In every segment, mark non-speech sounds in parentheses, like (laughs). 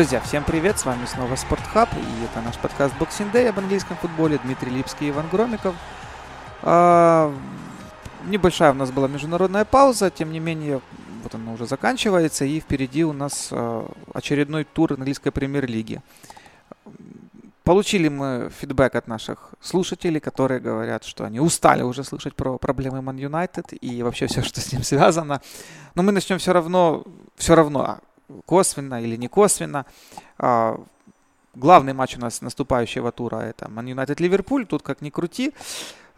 Друзья, всем привет, с вами снова Спортхаб, и это наш подкаст Boxing Day об английском футболе, Дмитрий Липский и Иван Громиков. А, небольшая у нас была международная пауза, тем не менее, вот она уже заканчивается, и впереди у нас а, очередной тур английской премьер-лиги. Получили мы фидбэк от наших слушателей, которые говорят, что они устали уже слышать про проблемы Man United и вообще все, что с ним связано. Но мы начнем все равно, все равно косвенно или не косвенно. А, главный матч у нас наступающего тура это Man United Ливерпуль. Тут как ни крути.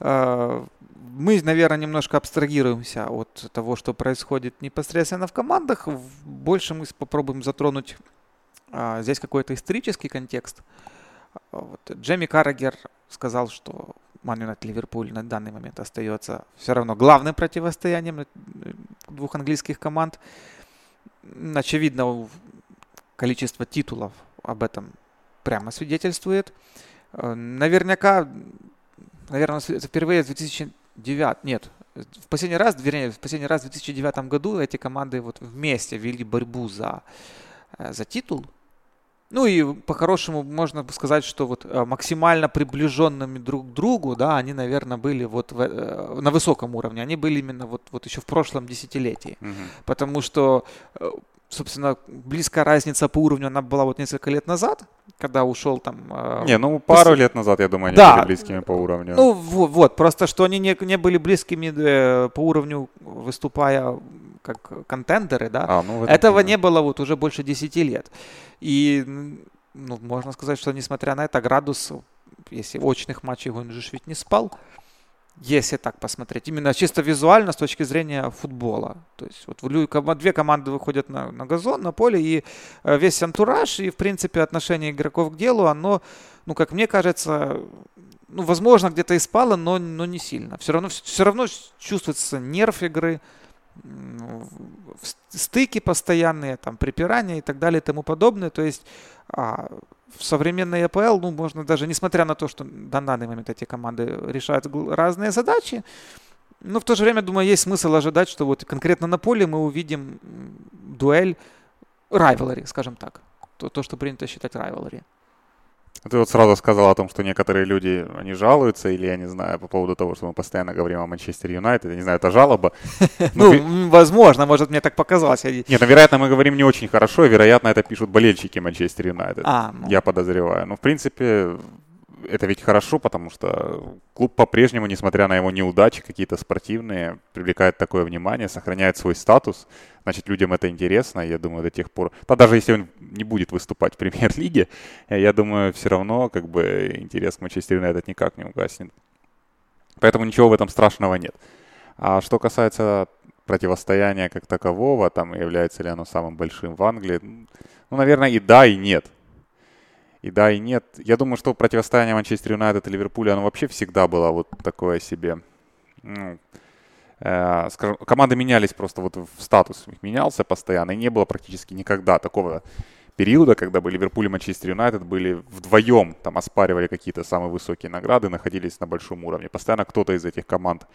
А, мы, наверное, немножко абстрагируемся от того, что происходит непосредственно в командах. Больше мы попробуем затронуть а, здесь какой-то исторический контекст. Вот. Джемми Каррагер сказал, что Man United Ливерпуль на данный момент остается все равно главным противостоянием двух английских команд очевидно, количество титулов об этом прямо свидетельствует. Э, наверняка, наверное, впервые в 2009, нет, в последний раз, вернее, в последний раз в 2009 году эти команды вот вместе вели борьбу за, э, за титул. Ну и по-хорошему можно сказать, что вот э, максимально приближенными друг к другу, да, они, наверное, были вот в, на высоком уровне. Они были именно вот, вот еще в прошлом десятилетии. Угу. Потому что собственно, близкая разница по уровню, она была вот несколько лет назад, когда ушел там... Э, не, ну пару после... лет назад, я думаю, они да. были близкими по уровню. Ну вот, вот просто что они не, не были близкими э, по уровню, выступая как контендеры, да, а, ну, этого не было вот уже больше 10 лет. И, ну, можно сказать, что несмотря на это, градус, если очных матчей же ведь не спал, если так посмотреть, именно чисто визуально с точки зрения футбола. То есть вот две команды выходят на, на газон, на поле, и э, весь антураж, и в принципе отношение игроков к делу, оно, ну как мне кажется, ну возможно где-то и спало, но, но не сильно. Все равно, все равно чувствуется нерв игры, стыки постоянные, там, припирания и так далее и тому подобное. То есть а, в современной АПЛ, ну, можно даже, несмотря на то, что на данный момент эти команды решают разные задачи, но в то же время, думаю, есть смысл ожидать, что вот конкретно на поле мы увидим дуэль rivalry, скажем так. То, то что принято считать rivalry. Ты вот сразу сказал о том, что некоторые люди, они жалуются, или я не знаю, по поводу того, что мы постоянно говорим о Манчестер Юнайтед, я не знаю, это жалоба. (laughs) Ну, возможно, может, мне так показалось. Нет, ну, вероятно, мы говорим не очень хорошо, и, вероятно, это пишут болельщики Манчестер Юнайтед. А, ну. Я подозреваю. Ну, в принципе, это ведь хорошо, потому что клуб по-прежнему, несмотря на его неудачи какие-то спортивные, привлекает такое внимание, сохраняет свой статус. Значит, людям это интересно, я думаю, до тех пор... Да даже если он не будет выступать в (laughs) премьер-лиге, я думаю, все равно как бы интерес к Манчестер Юнайтед никак не угаснет. Поэтому ничего в этом страшного нет. А что касается противостояния как такового, там является ли оно самым большим в Англии, ну, наверное, и да, и нет. И да, и нет. Я думаю, что противостояние Манчестер Юнайтед и Ливерпуля, оно вообще всегда было вот такое себе. Ну, э, скажем, команды менялись просто, вот в статус их менялся постоянно, и не было практически никогда такого периода, когда бы Ливерпуль и Манчестер Юнайтед были вдвоем, там оспаривали какие-то самые высокие награды, находились на большом уровне. Постоянно кто-то из этих команд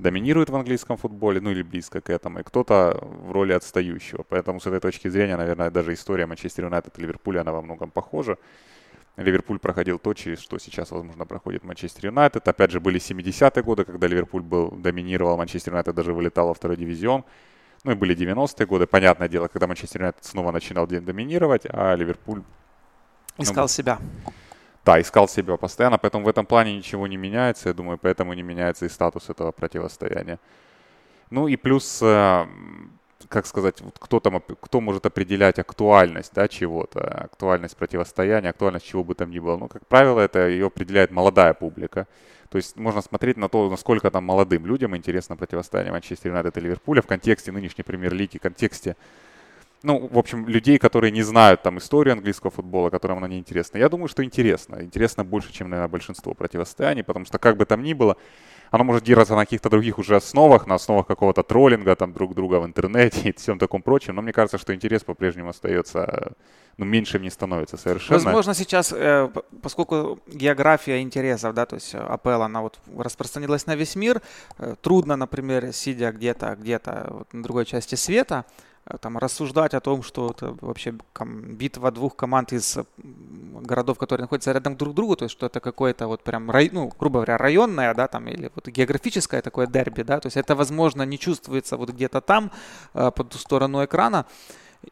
доминирует в английском футболе, ну или близко к этому, и кто-то в роли отстающего. Поэтому с этой точки зрения, наверное, даже история Манчестер Юнайтед и Ливерпуля, она во многом похожа. Ливерпуль проходил то, через что сейчас, возможно, проходит Манчестер Юнайтед. Опять же, были 70-е годы, когда Ливерпуль был, доминировал, Манчестер Юнайтед даже вылетал во второй дивизион. Ну и были 90-е годы, понятное дело, когда Манчестер Юнайтед снова начинал доминировать, а Ливерпуль... Искал ну, себя. Да, искал себя постоянно, поэтому в этом плане ничего не меняется, я думаю, поэтому не меняется и статус этого противостояния. Ну и плюс э, как сказать, кто там, кто может определять актуальность, да, чего-то, актуальность противостояния, актуальность чего бы там ни было. Ну, как правило, это ее определяет молодая публика. То есть можно смотреть на то, насколько там молодым людям интересно противостояние Манчестер Юнайтед и Ливерпуля в контексте нынешней премьер-лиги, в контексте ну, в общем, людей, которые не знают там историю английского футбола, которым она не интересна. Я думаю, что интересно. Интересно больше, чем, наверное, большинство противостояний, потому что как бы там ни было, оно может держаться на каких-то других уже основах, на основах какого-то троллинга там друг друга в интернете (laughs) и всем таком прочем. Но мне кажется, что интерес по-прежнему остается, ну, меньшим не становится совершенно. Возможно, сейчас, э, поскольку география интересов, да, то есть АПЛ, она вот распространилась на весь мир, э, трудно, например, сидя где-то, где-то вот на другой части света, Э, там рассуждать о том, что это вообще битва двух команд из городов, которые находятся рядом друг к другу, то есть что это какое-то вот прям, рай, ну, грубо говоря, районное, да, там, или вот географическое такое дерби, да, то есть это, возможно, не чувствуется вот где-то там, э, по ту сторону экрана,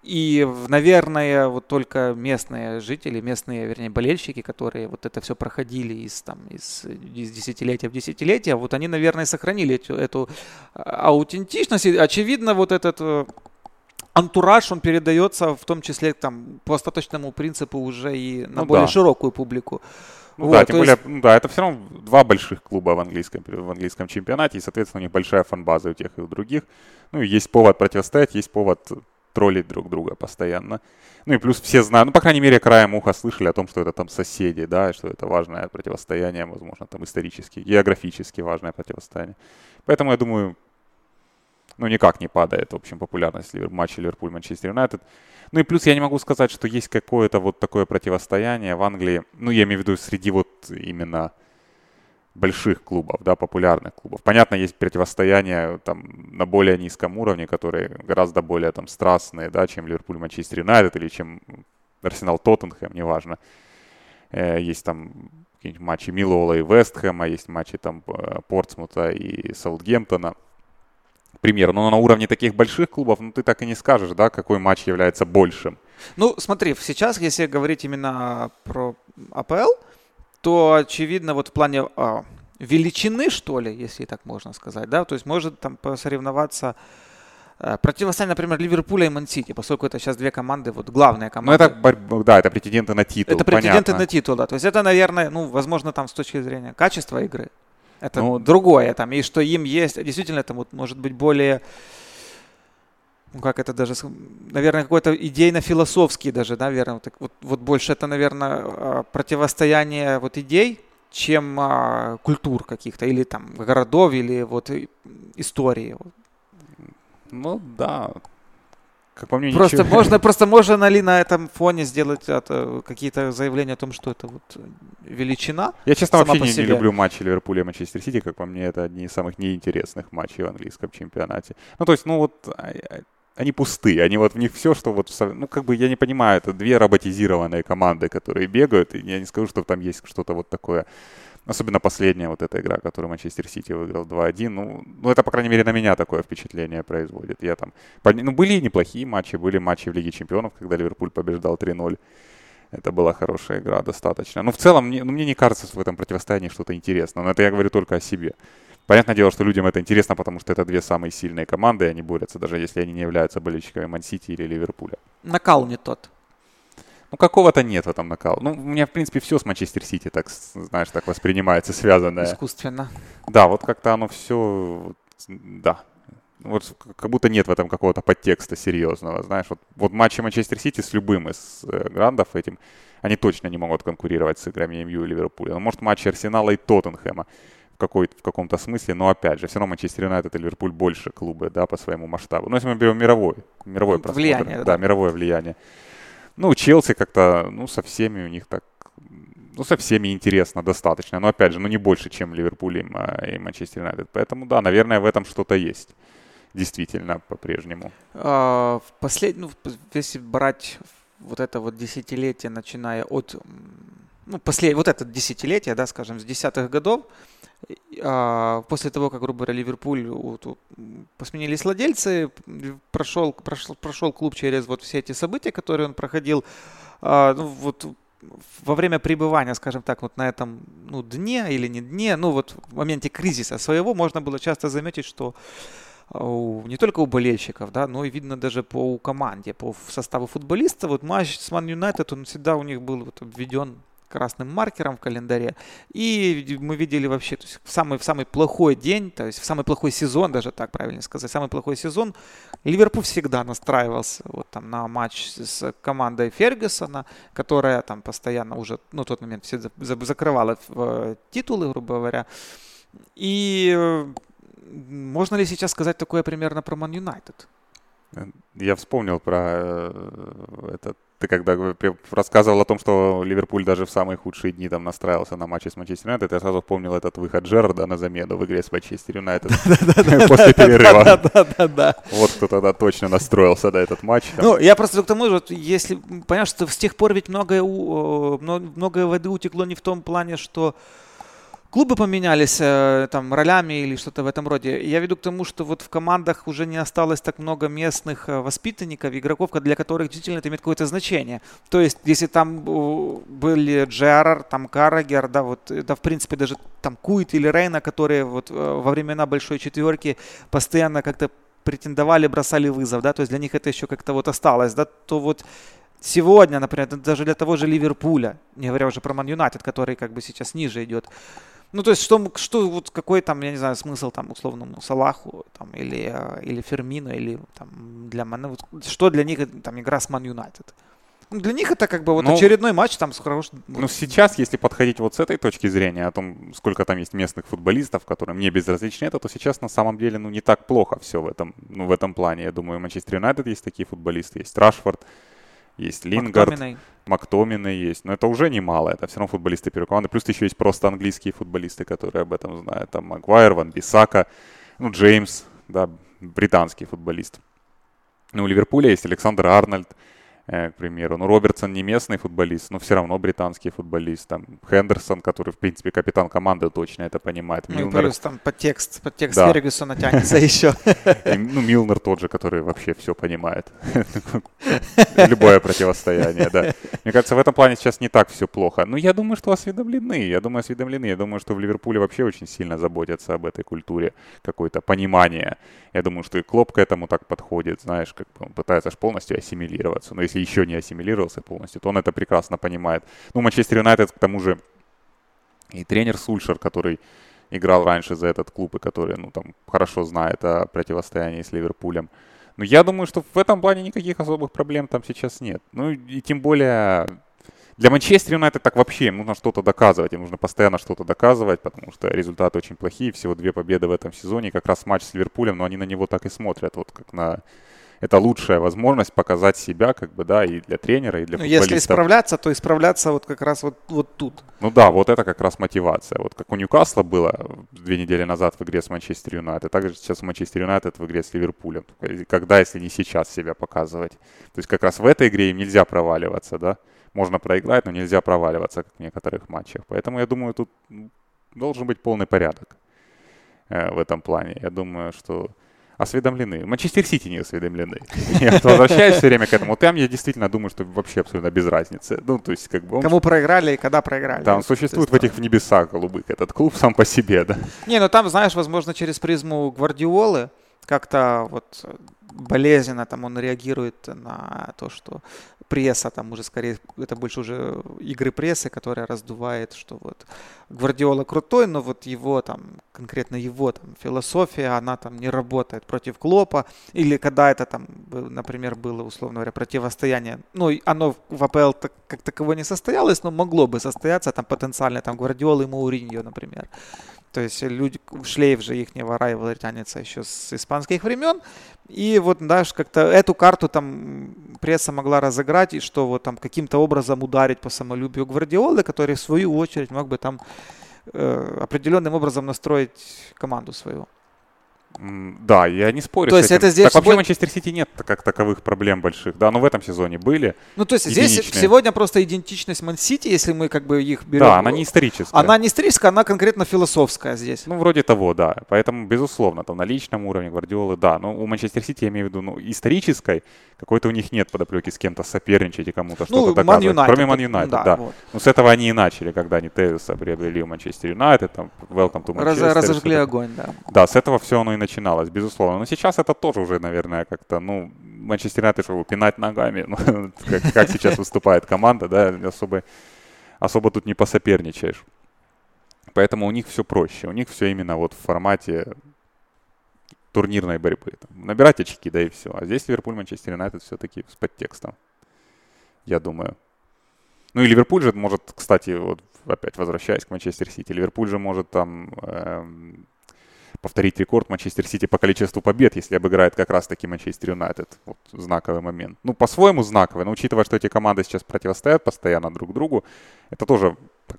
и, наверное, вот только местные жители, местные, вернее, болельщики, которые вот это все проходили из, там, из, из десятилетия в десятилетие, вот они, наверное, сохранили эту, эту а, аутентичность. Очевидно, вот этот э, антураж, он передается в том числе там, по остаточному принципу уже и на ну, более да. широкую публику. Ну, вот, да, тем более, есть... ну, да, это все равно два больших клуба в английском, в английском чемпионате, и, соответственно, у них большая фан-база у тех и у других. Ну, и есть повод противостоять, есть повод троллить друг друга постоянно. Ну и плюс все знают, ну, по крайней мере, краем уха слышали о том, что это там соседи, да, что это важное противостояние, возможно, там исторически, географически важное противостояние. Поэтому, я думаю, ну, никак не падает, в общем, популярность матча Ливерпуль-Манчестер Юнайтед. Ну и плюс я не могу сказать, что есть какое-то вот такое противостояние в Англии, ну, я имею в виду среди вот именно больших клубов, да, популярных клубов. Понятно, есть противостояние там на более низком уровне, которые гораздо более там страстные, да, чем Ливерпуль, Манчестер Юнайтед или чем Арсенал Тоттенхэм, неважно. Э, есть там какие-нибудь матчи Милола и Вестхэма, есть матчи там э, Портсмута и Саутгемптона. Пример. Но на уровне таких больших клубов, ну ты так и не скажешь, да, какой матч является большим. Ну, смотри, сейчас, если говорить именно про АПЛ, то очевидно вот в плане а, величины, что ли, если так можно сказать, да, то есть может там посоревноваться а, противостояние, например, Ливерпуля и Мансити, поскольку это сейчас две команды, вот главные команды. Ну, это, да, это претенденты на титул, Это претенденты понятно. на титул, да. То есть это, наверное, ну, возможно, там с точки зрения качества игры. Это ну, другое там. И что им есть, действительно, это вот может быть более ну как это даже, наверное, какой-то идейно-философский даже, наверное, вот, вот, вот больше это, наверное, а, противостояние вот идей, чем а, культур каких-то, или там городов, или вот истории. Ну да, как по мне, просто ничего. можно, просто можно ли на этом фоне сделать какие-то заявления о том, что это вот величина? Я, честно, вообще не, не люблю матчи Ливерпуля и Манчестер Сити, как по мне, это одни из самых неинтересных матчей в английском чемпионате. Ну, то есть, ну вот а, а, они пустые, они вот в них все, что вот, ну, как бы я не понимаю, это две роботизированные команды, которые бегают, и я не скажу, что там есть что-то вот такое, особенно последняя вот эта игра, которую Манчестер Сити выиграл 2-1, ну, ну, это, по крайней мере, на меня такое впечатление производит. Я там, ну, были неплохие матчи, были матчи в Лиге Чемпионов, когда Ливерпуль побеждал 3-0, это была хорошая игра достаточно. Но в целом, мне, ну, мне не кажется, в этом противостоянии что-то интересное, но это я говорю только о себе. Понятное дело, что людям это интересно, потому что это две самые сильные команды, и они борются, даже если они не являются болельщиками Ман-Сити или Ливерпуля. Накал не тот. Ну, какого-то нет в этом накала. Ну, у меня, в принципе, все с Манчестер Сити, так, знаешь, так воспринимается, связанное. Искусственно. Да, вот как-то оно все, да. Вот как будто нет в этом какого-то подтекста серьезного, знаешь. Вот, вот матчи Манчестер Сити с любым из э, грандов этим, они точно не могут конкурировать с играми МЮ и Ливерпуля. Но, может, матчи Арсенала и Тоттенхэма какой, в каком-то смысле, но опять же, все равно Манчестер Юнайтед и Ливерпуль больше клубы, да, по своему масштабу. Ну, если мы берем мировой, мировой просмотр. Влияние, да, да, мировое влияние. Ну, Челси как-то, ну, со всеми у них так, ну, со всеми интересно достаточно. Но, опять же, ну, не больше, чем Ливерпуль и, Манчестер Юнайтед. Поэтому, да, наверное, в этом что-то есть. Действительно, по-прежнему. А, в послед... ну, если брать вот это вот десятилетие, начиная от ну, после, вот это десятилетие, да, скажем, с десятых годов, а, после того, как, грубо говоря, Ливерпуль посменились владельцы, прошел, прошел, прошел клуб через вот все эти события, которые он проходил, а, ну, вот во время пребывания, скажем так, вот на этом ну, дне или не дне, ну вот в моменте кризиса своего можно было часто заметить, что у, не только у болельщиков, да, но и видно даже по команде, по составу футболистов. Вот матч с Ман Юнайтед, он всегда у них был вот обведен красным маркером в календаре. И мы видели вообще, то есть в самый, в самый плохой день, то есть в самый плохой сезон, даже так правильно сказать, самый плохой сезон, Ливерпуль всегда настраивался вот там на матч с командой Фергюсона, которая там постоянно уже, ну, в тот момент все закрывала э, титулы, грубо говоря. И э, можно ли сейчас сказать такое примерно про Ман Юнайтед? Я вспомнил про э, этот ты когда рассказывал о том, что Ливерпуль даже в самые худшие дни там настраивался на матче с Манчестер Юнайтед, я сразу вспомнил этот выход Джерарда на замену в игре с Манчестер Юнайтед (laughs) (laughs) после перерыва. (laughs) Да-да-да. Вот кто тогда точно настроился на этот матч. Ну, я просто к тому же, если, понимаешь, что с тех пор ведь многое, многое воды утекло не в том плане, что клубы поменялись э, там ролями или что-то в этом роде. Я веду к тому, что вот в командах уже не осталось так много местных э, воспитанников, игроков, для которых действительно это имеет какое-то значение. То есть, если там были Джерар, там Карагер, да, вот это в принципе даже там Куит или Рейна, которые вот э, во времена большой четверки постоянно как-то претендовали, бросали вызов, да, то есть для них это еще как-то вот осталось, да, то вот сегодня, например, даже для того же Ливерпуля, не говоря уже про Ман Юнайтед, который как бы сейчас ниже идет, ну, то есть, что, что вот какой там, я не знаю, смысл там условному Салаху там, или, э, или Фермину, или там для Мане, вот, что для них там игра с Ман Юнайтед? Ну, для них это как бы вот ну, очередной матч там с хорошим... Ну, сейчас, если подходить вот с этой точки зрения, о том, сколько там есть местных футболистов, которым мне безразличны это, то сейчас на самом деле, ну, не так плохо все в этом, ну, в этом плане. Я думаю, Манчестер Юнайтед есть такие футболисты, есть Рашфорд, есть Лингард, Мактомины есть. Но это уже немало, это все равно футболисты первой команды. Плюс еще есть просто английские футболисты, которые об этом знают. Там Магуайр, Ван Бисака, ну, Джеймс, да, британский футболист. Ну, у Ливерпуля есть Александр Арнольд, к примеру. Ну, Робертсон не местный футболист, но все равно британский футболист. Там Хендерсон, который, в принципе, капитан команды, точно это понимает. Ну, Милнер... плюс там подтекст, подтекст да. Фергюсона тянется (laughs) еще. Ну, Милнер тот же, который вообще все понимает. (laughs) Любое противостояние, да. Мне кажется, в этом плане сейчас не так все плохо. Но я думаю, что осведомлены. Я думаю, осведомлены. Я думаю, что в Ливерпуле вообще очень сильно заботятся об этой культуре. Какое-то понимание. Я думаю, что и Клоп к этому так подходит, знаешь, как бы он пытается аж полностью ассимилироваться. Но если еще не ассимилировался полностью, то он это прекрасно понимает. Ну, Манчестер Юнайтед, к тому же, и тренер Сульшер, который играл раньше за этот клуб и который, ну, там, хорошо знает о противостоянии с Ливерпулем. Но я думаю, что в этом плане никаких особых проблем там сейчас нет. Ну, и тем более для Манчестер Юнайтед так вообще им нужно что-то доказывать, им нужно постоянно что-то доказывать, потому что результаты очень плохие, всего две победы в этом сезоне, как раз матч с Ливерпулем, но они на него так и смотрят, вот как на это лучшая возможность показать себя, как бы, да, и для тренера, и для ну, футболиста. Если исправляться, то исправляться вот как раз вот, вот тут. Ну да, вот это как раз мотивация. Вот как у Ньюкасла было две недели назад в игре с Манчестер Юнайтед, также сейчас у Манчестер Юнайтед в игре с Ливерпулем. Когда, если не сейчас себя показывать. То есть как раз в этой игре им нельзя проваливаться, да. Можно проиграть, но нельзя проваливаться, как в некоторых матчах. Поэтому я думаю, тут должен быть полный порядок э, в этом плане. Я думаю, что осведомлены. Манчестер Сити не осведомлены. (laughs) Я возвращаюсь все время к этому. Там я действительно думаю, что вообще абсолютно без разницы. Ну, то есть, как бы он... Кому проиграли и когда проиграли. Да, он существует в этих в небесах голубых, этот клуб сам по себе, да. Не, ну там, знаешь, возможно, через призму Гвардиолы как-то вот болезненно там он реагирует на то, что пресса, там уже скорее, это больше уже игры прессы, которая раздувает, что вот Гвардиола крутой, но вот его там, конкретно его там философия, она там не работает против Клопа, или когда это там, например, было, условно говоря, противостояние, ну, оно в АПЛ так, как таково не состоялось, но могло бы состояться там потенциально, там Гвардиола и Мауриньо, например. То есть люди, шлейф же их райвелри тянется еще с испанских времен. И вот, знаешь, как-то эту карту там пресса могла разыграть, и что вот там каким-то образом ударить по самолюбию Гвардиолы, который в свою очередь мог бы там э, определенным образом настроить команду свою. Да, я не спорю. То есть это здесь... Так вообще в Манчестер Сити нет как таковых проблем больших. Да, но в этом сезоне были. Ну, то есть единичные. здесь сегодня просто идентичность Ман-Сити, если мы как бы их берем. Да, она не историческая. Она не историческая, она конкретно философская здесь. Ну, вроде того, да. Поэтому, безусловно, там на личном уровне Гвардиолы, да. Но у Манчестер Сити, я имею в виду, ну, исторической, какой-то у них нет подоплеки с кем-то соперничать и кому-то ну, что-то доказывать. United, кроме Ман Юнайтед, да. да. Вот. Ну, с этого они и начали, когда они Тевиса приобрели у Манчестер Юнайтед, там, Welcome to Manchester. Раз, разожгли огонь, да. Да, с этого все оно и начиналось, безусловно. Но сейчас это тоже уже, наверное, как-то, ну, Манчестер Юнайтед, чтобы пинать ногами, (laughs) ну, как, как сейчас выступает команда, да, особо, особо тут не посоперничаешь. Поэтому у них все проще. У них все именно вот в формате турнирной борьбы. Там, набирать очки, да и все. А здесь Ливерпуль, Манчестер Юнайтед все-таки с подтекстом. Я думаю. Ну и Ливерпуль же может, кстати, вот опять возвращаясь к Манчестер Сити, Ливерпуль же может там эм, повторить рекорд Манчестер Сити по количеству побед, если обыграет как раз-таки Манчестер Юнайтед. Вот знаковый момент. Ну, по-своему знаковый, но учитывая, что эти команды сейчас противостоят постоянно друг другу, это тоже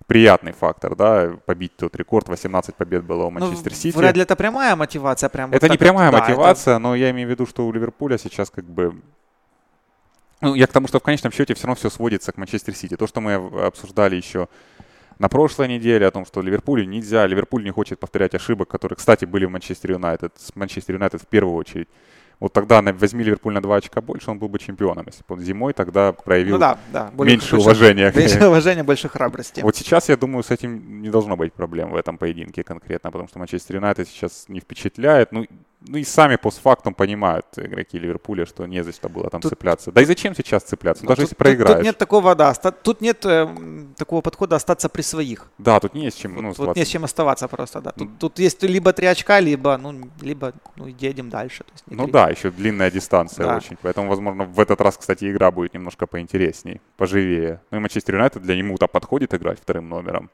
приятный фактор, да, побить тот рекорд. 18 побед было у ну, Манчестер Сити. Вряд ли это прямая мотивация. Прям это вот не прямая вот, мотивация, да, это... но я имею в виду, что у Ливерпуля сейчас как бы ну, я к тому, что в конечном счете все равно все сводится к Манчестер Сити. То, что мы обсуждали еще на прошлой неделе о том, что Ливерпулю нельзя, Ливерпуль не хочет повторять ошибок, которые, кстати, были в Манчестер Юнайтед, с Манчестер Юнайтед в первую очередь. Вот тогда возьми Ливерпуль на 2 очка больше, он был бы чемпионом. Если бы он зимой тогда проявил ну, да, да, меньше больше, уважения. Меньше уважения, больше храбрости. Вот сейчас, я думаю, с этим не должно быть проблем в этом поединке конкретно, потому что Манчестер Юнайтед сейчас не впечатляет. Ну, ну и сами постфактум понимают игроки Ливерпуля, что не за что было там тут, цепляться. Да и зачем сейчас цепляться? Ну, даже тут, если проиграешь. Тут нет такого, да, тут нет э, такого подхода остаться при своих. Да, тут не есть чем. Ну, тут не с чем оставаться просто, да. Тут, тут есть либо три очка, либо, ну, либо ну, едем дальше. То есть ну три. да, еще длинная дистанция да. очень. Поэтому, возможно, в этот раз, кстати, игра будет немножко поинтересней, поживее. Ну и Манчестер Юнайтед для него-то подходит играть вторым номером.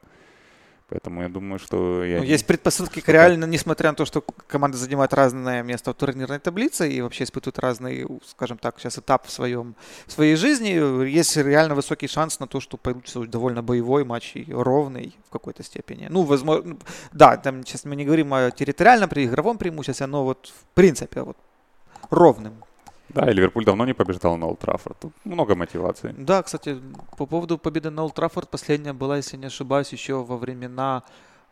Поэтому я думаю, что... Я ну, не... Есть предпосылки к реально, несмотря на то, что команды занимают разное место в турнирной таблице и вообще испытывают разный, скажем так, сейчас этап в, своем, в своей жизни, есть реально высокий шанс на то, что получится довольно боевой матч и ровный в какой-то степени. Ну, возможно, да, там сейчас мы не говорим о территориальном при игровом преимуществе, но вот в принципе вот ровным да, и Ливерпуль давно не побеждал на Олд Траффорд. Тут много мотиваций. Да, кстати, по поводу победы на Олд Траффорд, последняя была, если не ошибаюсь, еще во времена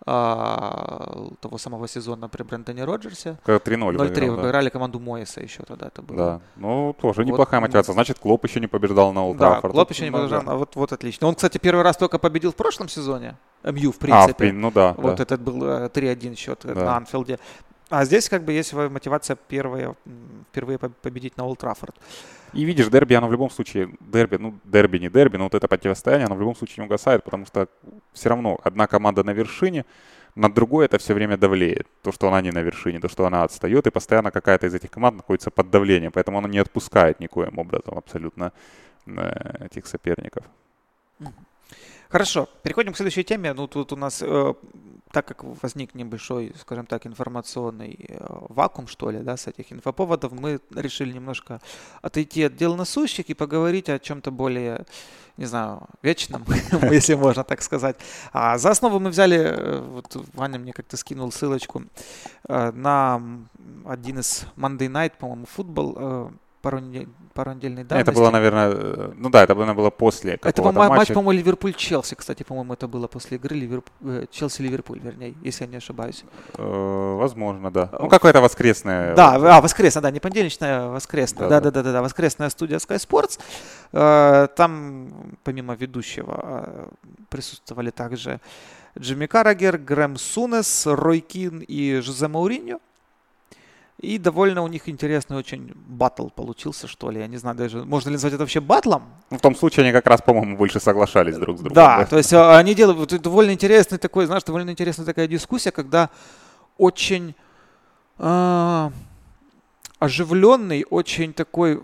а, того самого сезона при Брэндоне Роджерсе. 3-0 0-3 выиграли да. команду Моиса еще тогда это было. Да, ну тоже вот, неплохая мотивация. Значит, Клоп еще не побеждал на Олд Да, Клоп еще не побеждал, а вот, вот отлично. Он, кстати, первый раз только победил в прошлом сезоне. МЮ, в принципе. А, в, ну да. Вот да. этот был 3-1 э, счет да. на Анфилде. А здесь как бы есть мотивация первая, впервые победить на Олд Траффорд. И видишь, дерби, оно в любом случае, дерби, ну, дерби, не дерби, но вот это противостояние, оно в любом случае не угасает, потому что все равно одна команда на вершине, над другой это все время давлеет. То, что она не на вершине, то, что она отстает, и постоянно какая-то из этих команд находится под давлением, поэтому она не отпускает никоим образом абсолютно э, этих соперников. Хорошо, переходим к следующей теме. Ну, тут у нас, э, так как возник небольшой, скажем так, информационный э, вакуум, что ли, да, с этих инфоповодов, мы решили немножко отойти от дел насущих и поговорить о чем-то более, не знаю, вечном, (laughs) если можно так сказать. А за основу мы взяли, э, вот Ваня мне как-то скинул ссылочку э, на один из Monday Night, по-моему, футбол, э, пару недель, пару недельной давности. Это было, наверное, э, ну да, это, наверное, было после Это был матч, по-моему, Ливерпуль-Челси, кстати, по-моему, это было после игры Ливерп... Э, Челси-Ливерпуль, вернее, если я не ошибаюсь. Э, возможно, да. Ну, какое-то воскресное. Да, а, воскресное, да, не понедельничное, а воскресное. Да, да, да, да, да, воскресная студия Sky Sports. Там, помимо ведущего, присутствовали также Джимми Каррагер, Грэм Сунес, Рой Кин и Жозе Мауриньо. И довольно у них интересный очень батл получился, что ли. Я не знаю даже, можно ли назвать это вообще батлом? Ну, в том случае они как раз, по-моему, больше соглашались друг с другом. Да, да? то есть а, они делают довольно интересный такой, знаешь, довольно интересная такая дискуссия, когда очень э, оживленный, очень такой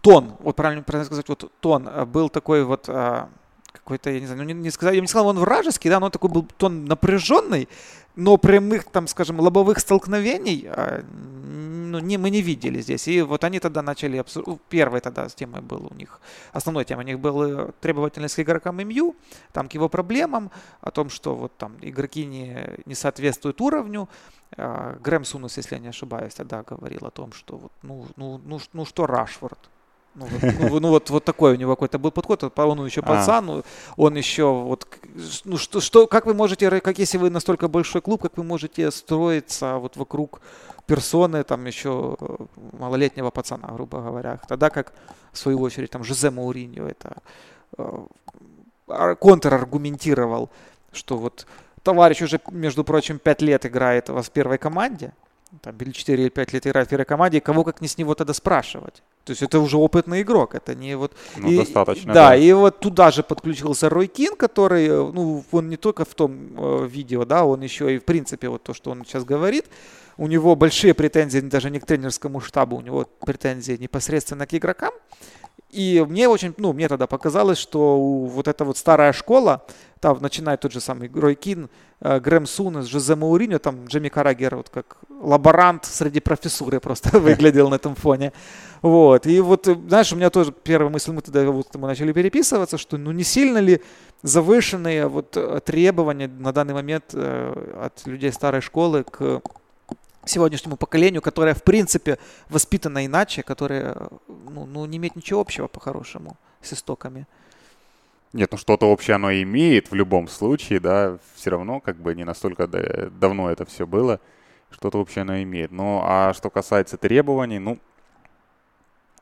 тон, вот правильно, правильно сказать, вот тон а, был такой вот какой-то, я не знаю, ну не, не сказал, я не сказал, он вражеский, да, но он такой был тон напряженный, но прямых, там, скажем, лобовых столкновений а, ну, не, мы не видели здесь. И вот они тогда начали обсуждать, первой тогда темой был у них, основной темой у них была требовательность к игрокам МЮ, там к его проблемам, о том, что вот там игроки не, не соответствуют уровню. А, Грэм Сунус, если я не ошибаюсь, тогда говорил о том, что вот, ну, ну, ну, ну что Рашфорд, ну, вот, ну, ну вот, вот такой у него какой-то был подход. Он еще а. пацан, а. он еще вот, ну что, что, как вы можете, как если вы настолько большой клуб, как вы можете строиться вот вокруг персоны там еще э, малолетнего пацана, грубо говоря. Тогда как, в свою очередь, там Жозе Мауриньо это э, контраргументировал, что вот товарищ уже, между прочим, 5 лет играет у вас в первой команде, там, или 4 или 5 лет играет в первой команде, и кого как не с него тогда спрашивать. То есть это уже опытный игрок, это не вот... Ну, и, достаточно. Да, да, и вот туда же подключился Рой Кин, который, э, ну, он не только в том э, видео, да, он еще и в принципе вот то, что он сейчас говорит, у него большие претензии даже не к тренерскому штабу, у него претензии непосредственно к игрокам. И мне очень, ну, мне тогда показалось, что вот эта вот старая школа, там начинает тот же самый Рой Кин, э, Грэм Сунес, Жозе Мауриньо, там Джемми Карагер, вот как лаборант среди профессуры (laughs) просто (laughs) выглядел на этом фоне. Вот. И вот, знаешь, у меня тоже первая мысль, мы тогда вот мы начали переписываться, что ну не сильно ли завышенные вот требования на данный момент э, от людей старой школы к сегодняшнему поколению, которое, в принципе, воспитано иначе, которое ну, ну, не имеет ничего общего по-хорошему с истоками. Нет, ну что-то общее оно имеет в любом случае, да, все равно как бы не настолько давно это все было, что-то общее оно имеет. Ну, а что касается требований, ну,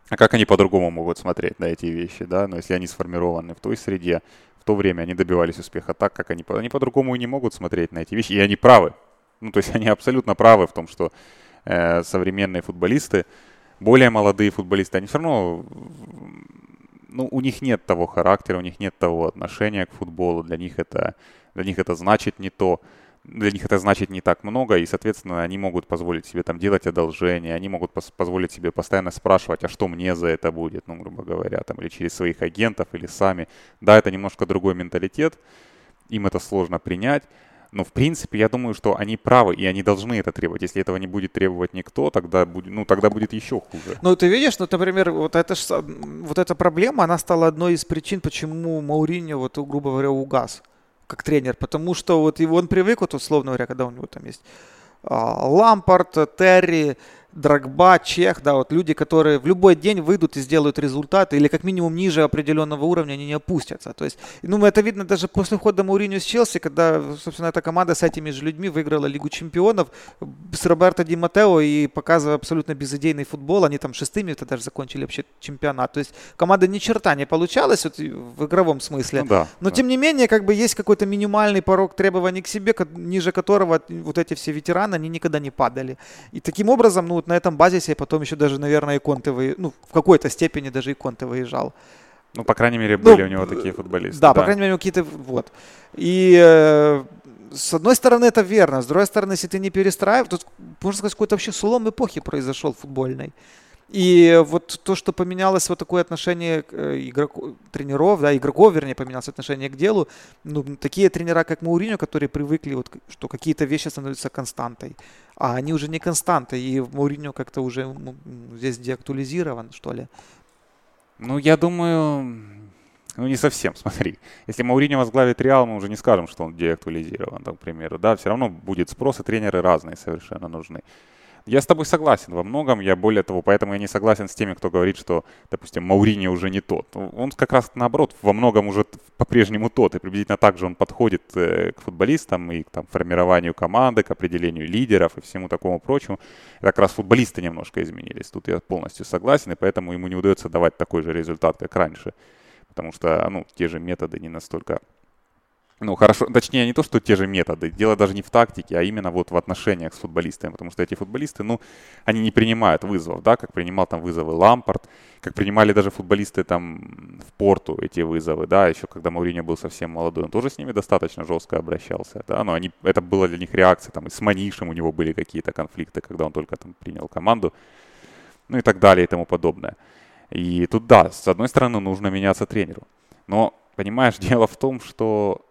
а как они по-другому могут смотреть на эти вещи, да, но если они сформированы в той среде, в то время они добивались успеха так, как они, они по-другому и не могут смотреть на эти вещи, и они правы, ну, то есть они абсолютно правы в том, что э, современные футболисты, более молодые футболисты, они все равно, ну, у них нет того характера, у них нет того отношения к футболу, для них это, для них это значит не то, для них это значит не так много, и, соответственно, они могут позволить себе там делать одолжения, они могут позволить себе постоянно спрашивать, а что мне за это будет, ну, грубо говоря, там, или через своих агентов, или сами. Да, это немножко другой менталитет, им это сложно принять, но, в принципе, я думаю, что они правы, и они должны это требовать. Если этого не будет требовать никто, тогда будет, ну, тогда будет еще хуже. Ну, ты видишь, ну, например, вот, это ж, вот эта проблема, она стала одной из причин, почему Мауриньо, вот, грубо говоря, угас как тренер. Потому что вот его он привык, вот, условно говоря, когда у него там есть а, Лампард, Терри, Драгба, Чех, да, вот люди, которые в любой день выйдут и сделают результаты, или как минимум ниже определенного уровня они не опустятся. То есть, ну, это видно даже после ухода Мауриньо с Челси, когда, собственно, эта команда с этими же людьми выиграла Лигу Чемпионов с Роберто Ди Матео и показывая абсолютно безыдейный футбол, они там шестыми это даже закончили вообще чемпионат. То есть команда ни черта не получалась вот, в игровом смысле. Ну, да, Но, да. тем не менее, как бы есть какой-то минимальный порог требований к себе, ниже которого вот эти все ветераны, они никогда не падали. И таким образом, ну, вот на этом базисе потом еще даже, наверное, и Конте, вы... ну, в какой-то степени даже и Конте выезжал. Ну, по крайней мере, были ну, у него такие футболисты. Да, да, по крайней мере, какие-то, вот. И э, с одной стороны, это верно. С другой стороны, если ты не перестраиваешь, тут, можно сказать, какой-то вообще слом эпохи произошел футбольной. И вот то, что поменялось вот такое отношение э, игроку, тренеров, да, игроков, вернее, поменялось отношение к делу, ну, такие тренера, как Мауриньо, которые привыкли, вот, что какие-то вещи становятся константой, а они уже не константы, и Мауриньо как-то уже здесь деактуализирован, что ли. Ну, я думаю, ну, не совсем, (laughs) смотри. Если Мауриньо возглавит Реал, мы уже не скажем, что он деактуализирован, примеру, да, все равно будет спрос, и тренеры разные совершенно нужны. Я с тобой согласен во многом, я более того, поэтому я не согласен с теми, кто говорит, что, допустим, Маурини уже не тот. Он как раз наоборот во многом уже по-прежнему тот, и приблизительно так же он подходит э, к футболистам и к там, формированию команды, к определению лидеров и всему такому прочему. И как раз футболисты немножко изменились, тут я полностью согласен, и поэтому ему не удается давать такой же результат, как раньше, потому что ну, те же методы не настолько ну, хорошо, (laughs) точнее, не то, что те же методы. Дело даже не в тактике, а именно вот в отношениях с футболистами. Потому что эти футболисты, ну, они не принимают вызовов, да, как принимал там вызовы Лампард, как принимали даже футболисты там в Порту эти вызовы, да, еще когда Мауриньо был совсем молодой, он тоже с ними достаточно жестко обращался, да, но они, это было для них реакция, там, и с Манишем у него были какие-то конфликты, когда он только там принял команду, ну и так далее и тому подобное. И тут, да, с одной стороны, нужно меняться тренеру. Но, понимаешь, (laughs) дело в том, что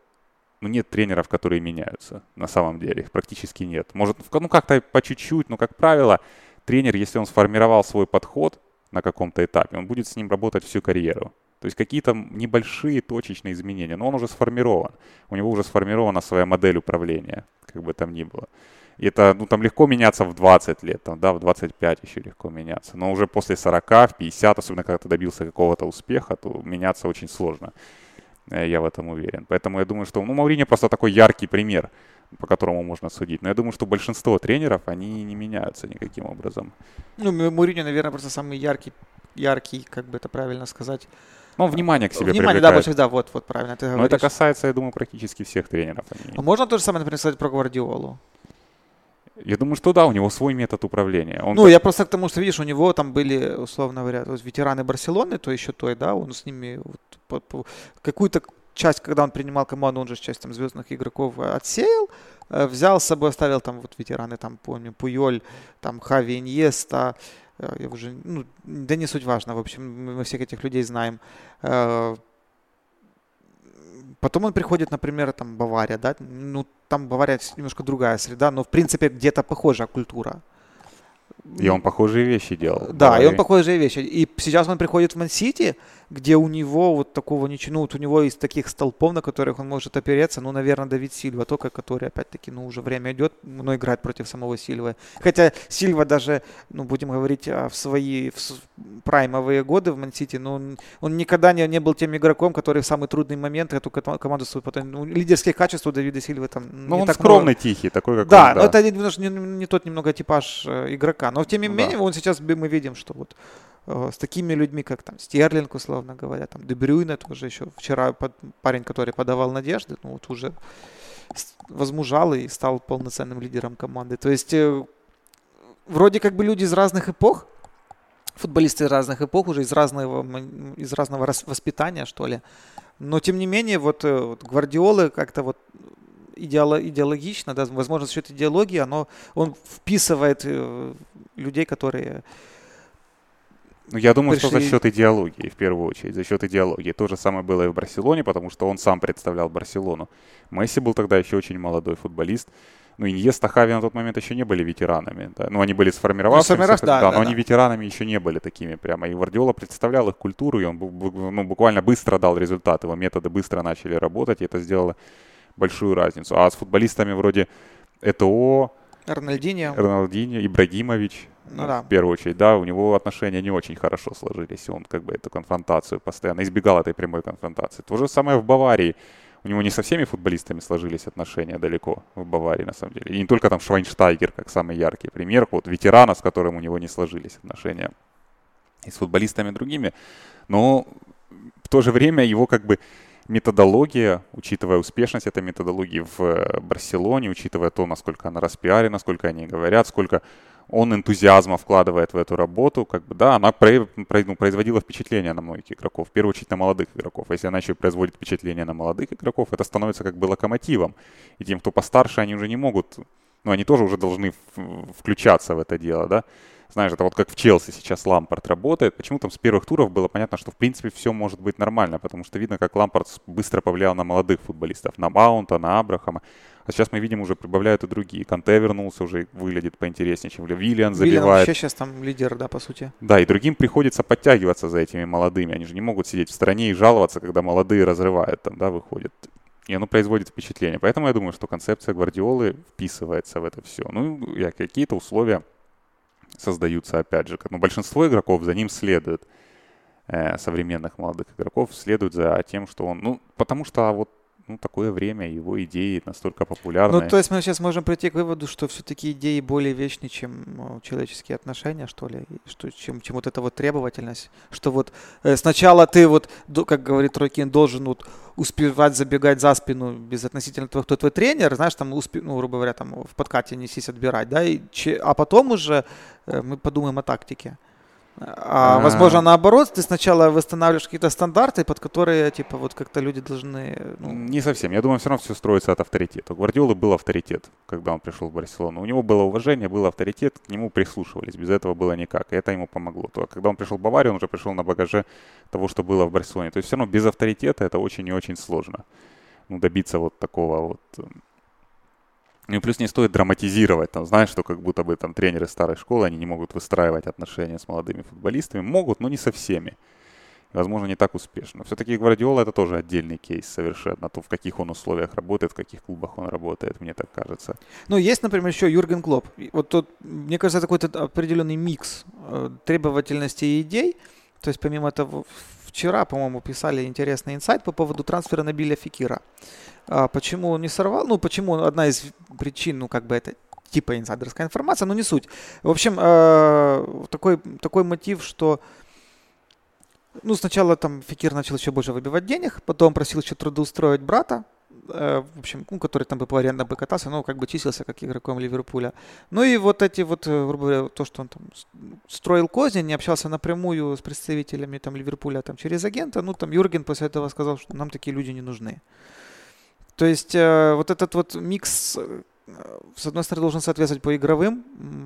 ну, нет тренеров, которые меняются на самом деле. Их практически нет. Может, ну, как-то по чуть-чуть, но, как правило, тренер, если он сформировал свой подход на каком-то этапе, он будет с ним работать всю карьеру. То есть какие-то небольшие точечные изменения, но он уже сформирован. У него уже сформирована своя модель управления, как бы там ни было. И это, ну, там легко меняться в 20 лет, там, да, в 25 еще легко меняться. Но уже после 40, в 50, особенно когда ты добился какого-то успеха, то меняться очень сложно. Э, я в этом уверен. Поэтому я думаю, что ну, Мауриньо просто такой яркий пример, по которому можно судить. Но я думаю, что большинство тренеров, они не меняются никаким образом. Ну, Мауриньо, наверное, просто самый яркий, яркий, как бы это правильно сказать, ну, внимание к себе Внимание, привлекает. да, больше, да, вот, вот правильно ты говоришь. Но это касается, я думаю, практически всех тренеров. Они... А можно то же самое, например, сказать про Гвардиолу? Я думаю, что да, у него свой метод управления. Он ну, так... я просто к тому, что, видишь, у него там были, условно говоря, ветераны Барселоны, то еще той, да, он с ними вот, какую-то часть, когда он принимал команду, он же часть там звездных игроков отсеял, э, взял с собой, оставил там вот ветераны, там, помню, Пуйоль, там, Хави Иньеста, э, я уже, ну, да не суть важно, в общем, мы всех этих людей знаем. Э, потом он приходит, например, там, Бавария, да, ну, там Бавария немножко другая среда, но, в принципе, где-то похожая культура. И он похожие вещи делал. Да, Баварии. и он похожие вещи. И сейчас он приходит в Ман-Сити, где у него вот такого ничего, ну, вот у него из таких столпов, на которых он может опереться, ну, наверное, Давид Сильва, только который, опять-таки, ну, уже время идет, но играет против самого Сильвы. Хотя Сильва даже, ну, будем говорить, а, в свои в праймовые годы в Мансити, но он, он никогда не, не был тем игроком, который в самый трудный момент эту команду свою потом, ну, лидерские качества Давида Сильвы там Ну, он скромный, много. тихий, такой, как да, он, да, но это не, не, не тот немного типаж э, игрока, но тем не ну, менее, да. он сейчас, мы видим, что вот с такими людьми, как там Стерлинг, условно говоря, там Дебрюйна тоже еще вчера под, парень, который подавал надежды, ну вот уже возмужал и стал полноценным лидером команды. То есть э, вроде как бы люди из разных эпох, футболисты разных эпох, уже из разного, из разного воспитания, что ли. Но тем не менее, вот, э, вот Гвардиолы как-то вот идеоло, идеологично, да, возможно, за счет идеологии, оно, он вписывает людей, которые ну, я думаю, пришли... что за счет идеологии, в первую очередь, за счет идеологии. То же самое было и в Барселоне, потому что он сам представлял Барселону. Месси был тогда еще очень молодой футболист. Ну, Иньеста, Хави на тот момент еще не были ветеранами. Да? Ну, они были сформировавшимися, ну, да, да, да, но да. они ветеранами еще не были такими прямо. И Гвардиола представлял их культуру, и он ну, буквально быстро дал результат. Его методы быстро начали работать, и это сделало большую разницу. А с футболистами вроде ЭТО, Рональдинho. Рональдинho, Ибрагимович, ну, да. в первую очередь, да, у него отношения не очень хорошо сложились, он как бы эту конфронтацию постоянно избегал этой прямой конфронтации. То же самое в Баварии. У него не со всеми футболистами сложились отношения далеко в Баварии, на самом деле. И не только там Швайнштайгер, как самый яркий пример, вот ветерана, с которым у него не сложились отношения. И с футболистами другими. Но в то же время его как бы методология, учитывая успешность этой методологии в э, Барселоне, учитывая то, насколько она распиарена, насколько они говорят, сколько он энтузиазма вкладывает в эту работу, как бы, да, она ну, производила впечатление на многих игроков, в первую очередь на молодых игроков. Если она еще и производит впечатление на молодых игроков, это становится как бы локомотивом. И тем, кто постарше, они уже не могут, ну, они тоже уже должны включаться в это дело, да. Знаешь, это вот как в Челси сейчас Лампард работает. Почему там с первых туров было понятно, что в принципе все может быть нормально, потому что видно, как Лампард быстро повлиял на молодых футболистов, на Маунта, на Абрахама. А сейчас мы видим, уже прибавляют и другие. Канте вернулся, уже выглядит поинтереснее, чем Виллиан забивает. Виллиан вообще сейчас там лидер, да, по сути. Да, и другим приходится подтягиваться за этими молодыми. Они же не могут сидеть в стороне и жаловаться, когда молодые разрывают там, да, выходят. И оно производит впечатление. Поэтому я думаю, что концепция Гвардиолы вписывается в это все. Ну, и какие-то условия создаются, опять же. Но большинство игроков за ним следует. Э, современных молодых игроков следуют за тем, что он... Ну, потому что вот ну, такое время, его идеи настолько популярны. Ну, то есть мы сейчас можем прийти к выводу, что все-таки идеи более вечны, чем ну, человеческие отношения, что ли, что, чем, чем вот эта вот требовательность, что вот э, сначала ты вот, как говорит Тройкин, должен вот успевать забегать за спину без относительно того, кто твой тренер, знаешь, там, успе, ну, грубо говоря, там в подкате несись отбирать, да, и, а потом уже э, мы подумаем о тактике. А, возможно, наоборот, ты сначала восстанавливаешь какие-то стандарты, под которые, типа, вот как-то люди должны... Ну... Не совсем. Я думаю, все равно все строится от авторитета. У Гвардиолы был авторитет, когда он пришел в Барселону. У него было уважение, был авторитет, к нему прислушивались. Без этого было никак. И это ему помогло. То, когда он пришел в Баварию, он уже пришел на багаже того, что было в Барселоне. То есть все равно без авторитета это очень и очень сложно. Ну, добиться вот такого вот эм, ну и плюс не стоит драматизировать, там, знаешь, что как будто бы там тренеры старой школы, они не могут выстраивать отношения с молодыми футболистами. Могут, но не со всеми. возможно, не так успешно. Все-таки Гвардиола это тоже отдельный кейс совершенно. То, в каких он условиях работает, в каких клубах он работает, мне так кажется. Ну, есть, например, еще Юрген Клоп. Вот тут, мне кажется, это какой-то определенный микс э, требовательности и идей. То есть, помимо того, вчера, по-моему, писали интересный инсайт по поводу трансфера Набиля Фикира. А почему он не сорвал? Ну, почему одна из причин, ну, как бы это типа инсайдерская информация, но не суть. В общем, э, такой, такой мотив, что ну, сначала там Фикир начал еще больше выбивать денег, потом просил еще трудоустроить брата, в общем, ну, который там бы по арендам бы катался, но как бы числился как игроком Ливерпуля. Ну и вот эти вот, э, грубо говоря, то, что он там строил козни, не общался напрямую с представителями там Ливерпуля там через агента, ну там Юрген после этого сказал, что нам такие люди не нужны. То есть э, вот этот вот микс с одной стороны, должен соответствовать по игровым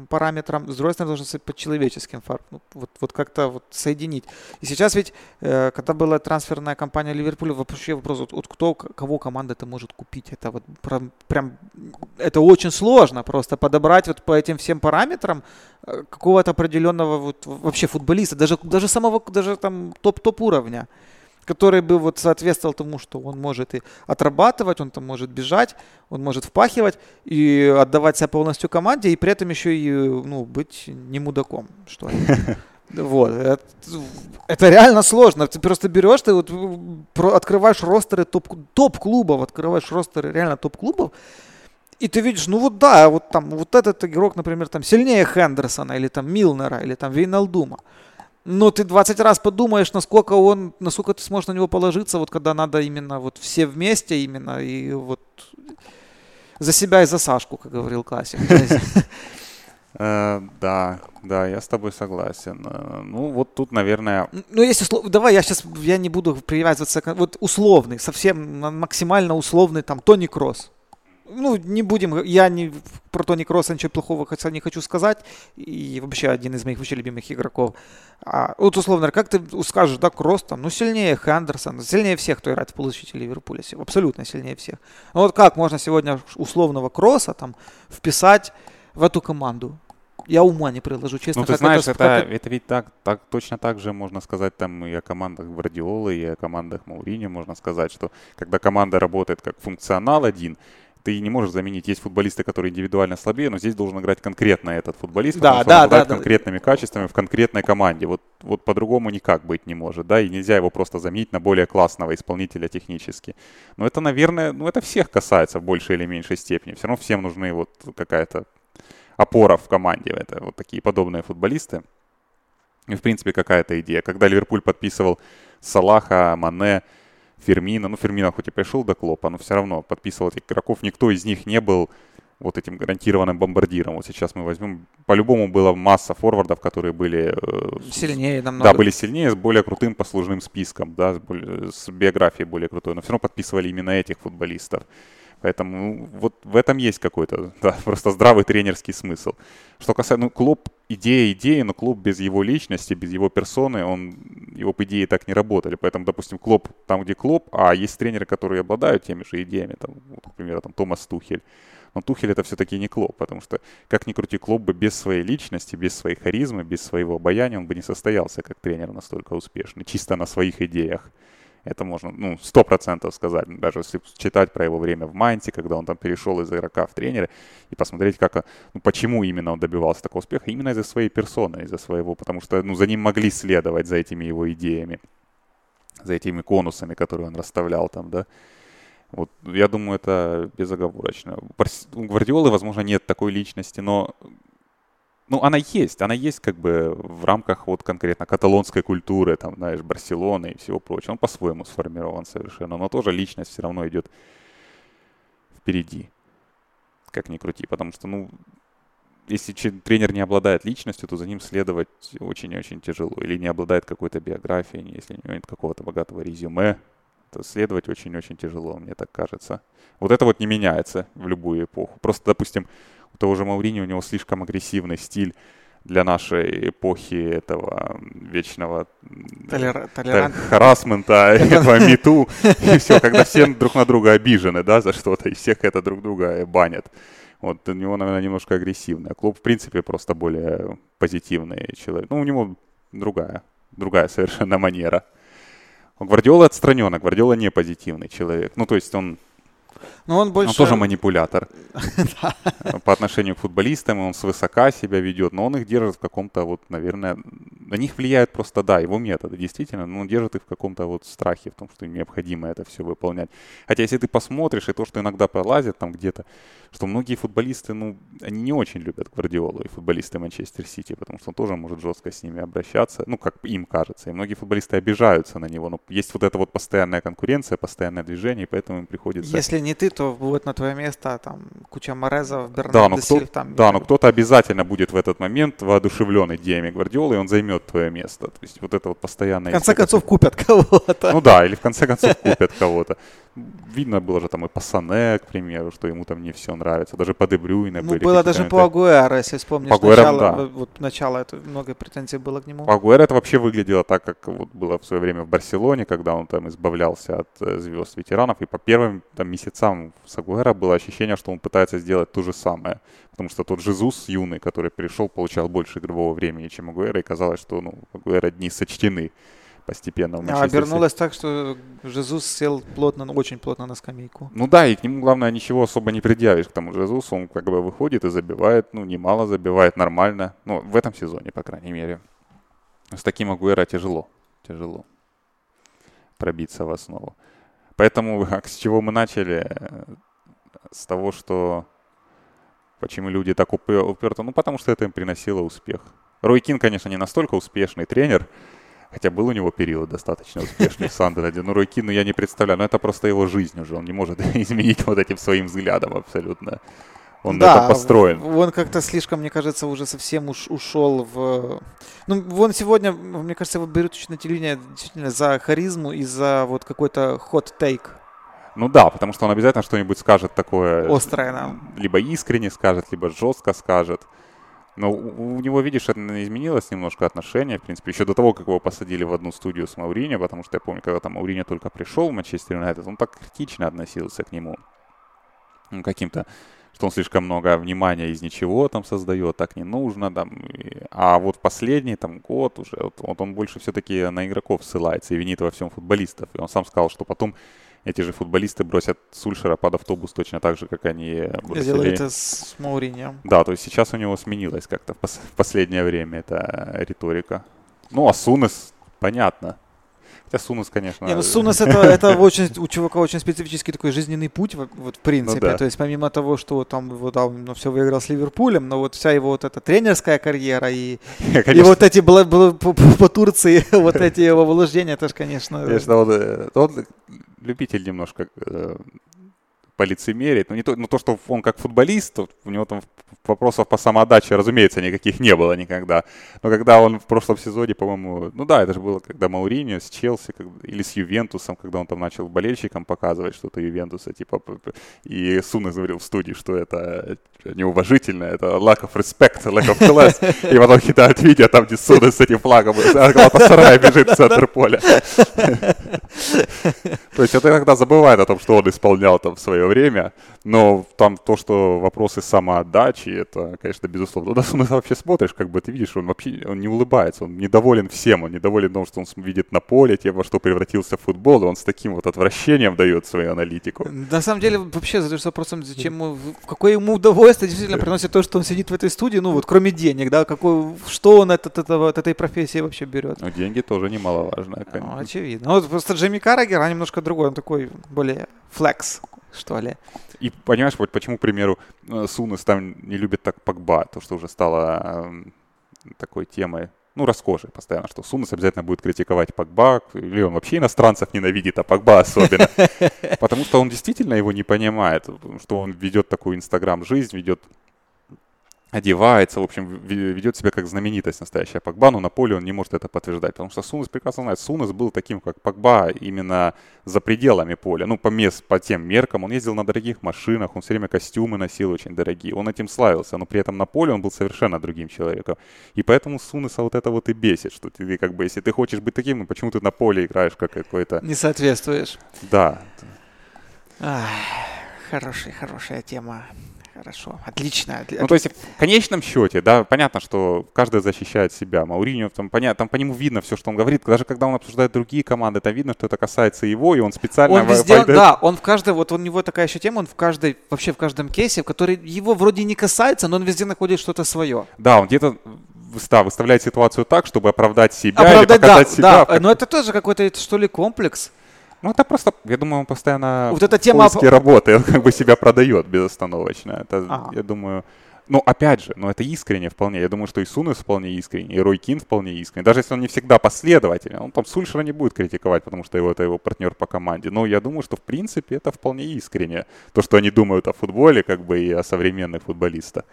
параметрам, с другой стороны, должен соответствовать по человеческим факторам. Ну, вот, вот как-то вот соединить. И сейчас ведь, э, когда была трансферная кампания Ливерпуля, вообще вопрос, вот, вот кто, кого команда это может купить. Это вот прям, прям, это очень сложно просто подобрать вот по этим всем параметрам э, какого-то определенного вот вообще футболиста, даже, даже самого, даже там топ-топ уровня который бы вот соответствовал тому, что он может и отрабатывать, он там может бежать, он может впахивать и отдавать себя полностью команде, и при этом еще и ну, быть не мудаком, что. (laughs) Вот. Это, это реально сложно. Ты просто берешь, ты вот открываешь ростеры топ, топ-клубов, открываешь ростеры реально топ-клубов, и ты видишь, ну вот да, вот там, вот этот игрок, например, там сильнее Хендерсона, или там Милнера, или там Вейналдума. Но ты 20 раз подумаешь, насколько он, насколько ты сможешь на него положиться, вот когда надо именно вот все вместе именно и вот за себя и за Сашку, как говорил классик. (laughs) Э, да, да, я с тобой согласен. Э, ну, вот тут, наверное... Ну, если... Давай, я сейчас, я не буду привязываться... Вот условный, совсем максимально условный, там, Тони Кросс ну, не будем, я не про Тони Кросса ничего плохого хотя не хочу сказать, и вообще один из моих вообще любимых игроков. А, вот условно, как ты скажешь, да, Кросс там, ну, сильнее Хендерсон, сильнее всех, кто играет в полузащите Ливерпуля, абсолютно сильнее всех. Ну, вот как можно сегодня условного Кросса там вписать в эту команду? Я ума не приложу, честно. Ну, ты знаешь, это, это, это ведь так, так, точно так же можно сказать там и о командах Гвардиолы, и о командах Маурини можно сказать, что когда команда работает как функционал один, ты не можешь заменить. Есть футболисты, которые индивидуально слабее, но здесь должен играть конкретно этот футболист, да, да, да, конкретными да. качествами в конкретной команде. Вот, вот по-другому никак быть не может, да, и нельзя его просто заменить на более классного исполнителя технически. Но это, наверное, ну это всех касается в большей или меньшей степени. Все равно всем нужны вот какая-то опора в команде. Это вот такие подобные футболисты. И, в принципе, какая-то идея. Когда Ливерпуль подписывал Салаха, Мане, Фермина. Ну, Фермина хоть и пришел до Клопа, но все равно подписывал этих игроков. Никто из них не был вот этим гарантированным бомбардиром. Вот сейчас мы возьмем, по-любому была масса форвардов, которые были... Э, сильнее намного. Да, были сильнее, с более крутым послужным списком, да, с, более, с биографией более крутой, но все равно подписывали именно этих футболистов. Поэтому ну, вот в этом есть какой-то (laughs) да, просто здравый тренерский смысл. Что касается, ну, клуб, идея идеи, но клуб без его личности, без его персоны, он, его по идее так не работали. Поэтому, допустим, клуб там, где клуб, а есть тренеры, которые обладают теми же идеями, там, вот, например, там, Томас Тухель. Но Тухель это все-таки не клуб, потому что, как ни крути, клуб бы без своей личности, без своей харизмы, без своего обаяния, он бы не состоялся как тренер настолько успешный, чисто на своих идеях. Это можно, ну, сто процентов сказать, даже если читать про его время в Майнте, когда он там перешел из игрока в тренера, и посмотреть, как, ну, почему именно он добивался такого успеха, именно из-за своей персоны, из-за своего, потому что, ну, за ним могли следовать, за этими его идеями, за этими конусами, которые он расставлял там, да. Вот, я думаю, это безоговорочно. У Гвардиолы, возможно, нет такой личности, но ну, она есть, она есть как бы в рамках вот конкретно каталонской культуры, там, знаешь, Барселоны и всего прочего. Он по-своему сформирован совершенно, но тоже личность все равно идет впереди, как ни крути, потому что, ну, если тренер не обладает личностью, то за ним следовать очень-очень тяжело. Или не обладает какой-то биографией, если не имеет какого-то богатого резюме, то следовать очень-очень тяжело, мне так кажется. Вот это вот не меняется в любую эпоху. Просто, допустим, у того же Маурини, у него слишком агрессивный стиль для нашей эпохи этого вечного Толер... Толерант... харасмента, (laughs) этого мету, и все, (laughs) когда все друг на друга обижены, да, за что-то, и всех это друг друга банят. Вот у него, наверное, немножко агрессивный. Клуб, в принципе, просто более позитивный человек. Ну, у него другая, другая совершенно манера. У Гвардиола отстраненно, Гвардиола не позитивный человек. Ну, то есть он Но он больше... Он тоже манипулятор. (laughs) По отношению к футболистам, он свысока себя ведет, но он их держит в каком-то вот, наверное, на них влияет просто, да, его методы, действительно, но он держит их в каком-то вот страхе, в том, что им необходимо это все выполнять. Хотя если ты посмотришь, и то, что иногда пролазит там где-то, что многие футболисты, ну, они не очень любят Гвардиолу и футболисты Манчестер Сити, потому что он тоже может жестко с ними обращаться, ну, как им кажется. И многие футболисты обижаются на него, но есть вот эта вот постоянная конкуренция, постоянное движение, и поэтому им приходится... Если не ты, то будет на твое место там куча Морезов, Бернардо да, но кто, там... Да, но кто-то обязательно будет в этот момент воодушевленный идеями Гвардиолы, и он займет твое место. То есть вот это вот постоянное... В конце концов купят кого-то. Ну да, или в конце концов купят кого-то. Видно было же там и по Сане, к примеру, что ему там не все нравится. Даже по Дебрюйне ну, были было даже по Агуэро, если вспомнишь. По Агуэро, начало, да. Вот начало, это много претензий было к нему. По Агуэро это вообще выглядело так, как вот было в свое время в Барселоне, когда он там избавлялся от э, звезд ветеранов. И по первым там месяцам с Агуэро было ощущение, что он пытается сделать то же самое. Потому что тот Жезус юный, который пришел, получал больше игрового времени, чем Агуэро, и казалось, что ну, Агуэро дни сочтены постепенно. А обернулось так, что Жезус сел плотно, ну, очень плотно на скамейку. Ну да, и к нему, главное, ничего особо не предъявишь к тому Жезусу. Он как бы выходит и забивает, ну, немало забивает, нормально. Ну, в этом сезоне, по крайней мере. С таким Агуэро тяжело, тяжело пробиться в основу. Поэтому, (laughs) с чего мы начали? С того, что почему люди так уперты? Ну, потому что это им приносило успех. Рой Кин, конечно, не настолько успешный тренер, Хотя был у него период достаточно успешный в Сандерленде. Но Рой Кину я не представляю. Но это просто его жизнь уже. Он не может (laughs) изменить вот этим своим взглядом абсолютно. Он да, это построен. Он как-то слишком, мне кажется, уже совсем уж ушел в... Ну, он сегодня, мне кажется, его берут на телевидение действительно за харизму и за вот какой-то хот-тейк. Ну да, потому что он обязательно что-нибудь скажет такое... Острое нам. Либо искренне скажет, либо жестко скажет. Но у него, видишь, это изменилось немножко отношение, в принципе, еще до того, как его посадили в одну студию с Маурини, потому что я помню, когда там Маурини только пришел в Манчестер Юнайтед, он так критично относился к нему. Ну, каким-то, что он слишком много внимания из ничего там создает, так не нужно. Там. А вот последний там год уже, вот, вот он больше все-таки на игроков ссылается и винит во всем футболистов. И он сам сказал, что потом эти же футболисты бросят Сульшера под автобус точно так же, как они бросили. Сделали это с Мауриньо. Да, то есть сейчас у него сменилась как-то в, пос- в последнее время эта риторика. Ну, а Сунес, понятно. Хотя Сунус, конечно... Не, ну Сунус это, (laughs) это очень, у чувака очень специфический такой жизненный путь, вот, вот в принципе. Ну, да. То есть помимо того, что там его, да, он все выиграл с Ливерпулем, но вот вся его вот эта тренерская карьера и, (laughs) и вот эти было, было по, по Турции, (laughs) вот эти его вложения, это же, конечно... Конечно, он, э, он любитель немножко э, полицемерить. Но не то, но то, что он как футболист, у него там вопросов по самоотдаче, разумеется, никаких не было никогда. Но когда он в прошлом сезоне, по-моему, ну да, это же было, когда Мауриньо с Челси или с Ювентусом, когда он там начал болельщикам показывать что-то Ювентуса, типа, и Сунес говорил в студии, что это неуважительно, это lack of respect, lack of class. И потом кидают видео там, где Сунес с этим флагом, Галатасарай бежит в центр поля. То есть это иногда забывает о том, что он исполнял там в свое время, но там то, что вопросы самоотдачи, это, конечно, безусловно. Туда ну, (laughs) вообще смотришь, как бы ты видишь, он вообще он не улыбается, он недоволен всем, он недоволен тем, что он видит на поле, тем, во что превратился футбол, и он с таким вот отвращением дает свою аналитику. На самом деле, вообще задаюсь вопросом, зачем, какое ему удовольствие действительно приносит то, что он сидит в этой студии, ну вот кроме денег, да, какой, что он от, от, этого, от этой профессии вообще берет? Ну, деньги тоже немаловажно. Ну, очевидно. Ну, вот просто Джейми Каррагер, а немножко другой, он такой более флекс что ли. И понимаешь, вот почему, к примеру, э, Сунес там не любит так Погба, то, что уже стало э, такой темой, ну, расхожей постоянно, что Сунес обязательно будет критиковать Погба, или он вообще иностранцев ненавидит, а Погба особенно. (laughs) Потому что он действительно его не понимает, что он ведет такую инстаграм-жизнь, ведет одевается, в общем, ведет себя как знаменитость настоящая. Погба, но на поле он не может это подтверждать, потому что Сунес прекрасно знает, Сунес был таким, как Погба, именно за пределами поля, ну, по, мес, по тем меркам, он ездил на дорогих машинах, он все время костюмы носил очень дорогие, он этим славился, но при этом на поле он был совершенно другим человеком, и поэтому Сунеса вот это вот и бесит, что ты как бы, если ты хочешь быть таким, ну, почему ты на поле играешь как какой-то... Не соответствуешь. Да. Ах, хорошая, хорошая тема Хорошо, отлично. Ну, то есть в конечном счете, да, понятно, что каждый защищает себя. Мауриньо, там, понятно, там по нему видно все, что он говорит. Даже когда он обсуждает другие команды, там видно, что это касается его, и он специально... Он везде, пойдет... да, он в каждой, вот у него такая еще тема, он в каждой, вообще в каждом кейсе, который его вроде не касается, но он везде находит что-то свое. Да, он где-то да, выставляет ситуацию так, чтобы оправдать себя оправдать, или показать да, себя. Да, но это тоже какой-то, что ли, комплекс. Ну, это просто, я думаю, он постоянно вот эта тема... в поиске работы, (laughs) он как бы себя продает безостановочно. Это, ага. я думаю... Ну, опять же, ну это искренне вполне. Я думаю, что и Сунес вполне искренне, и Рой Кин вполне искренне. Даже если он не всегда последовательный, он там Сульшера не будет критиковать, потому что его, это его партнер по команде. Но я думаю, что в принципе это вполне искренне. То, что они думают о футболе, как бы и о современных футболистах.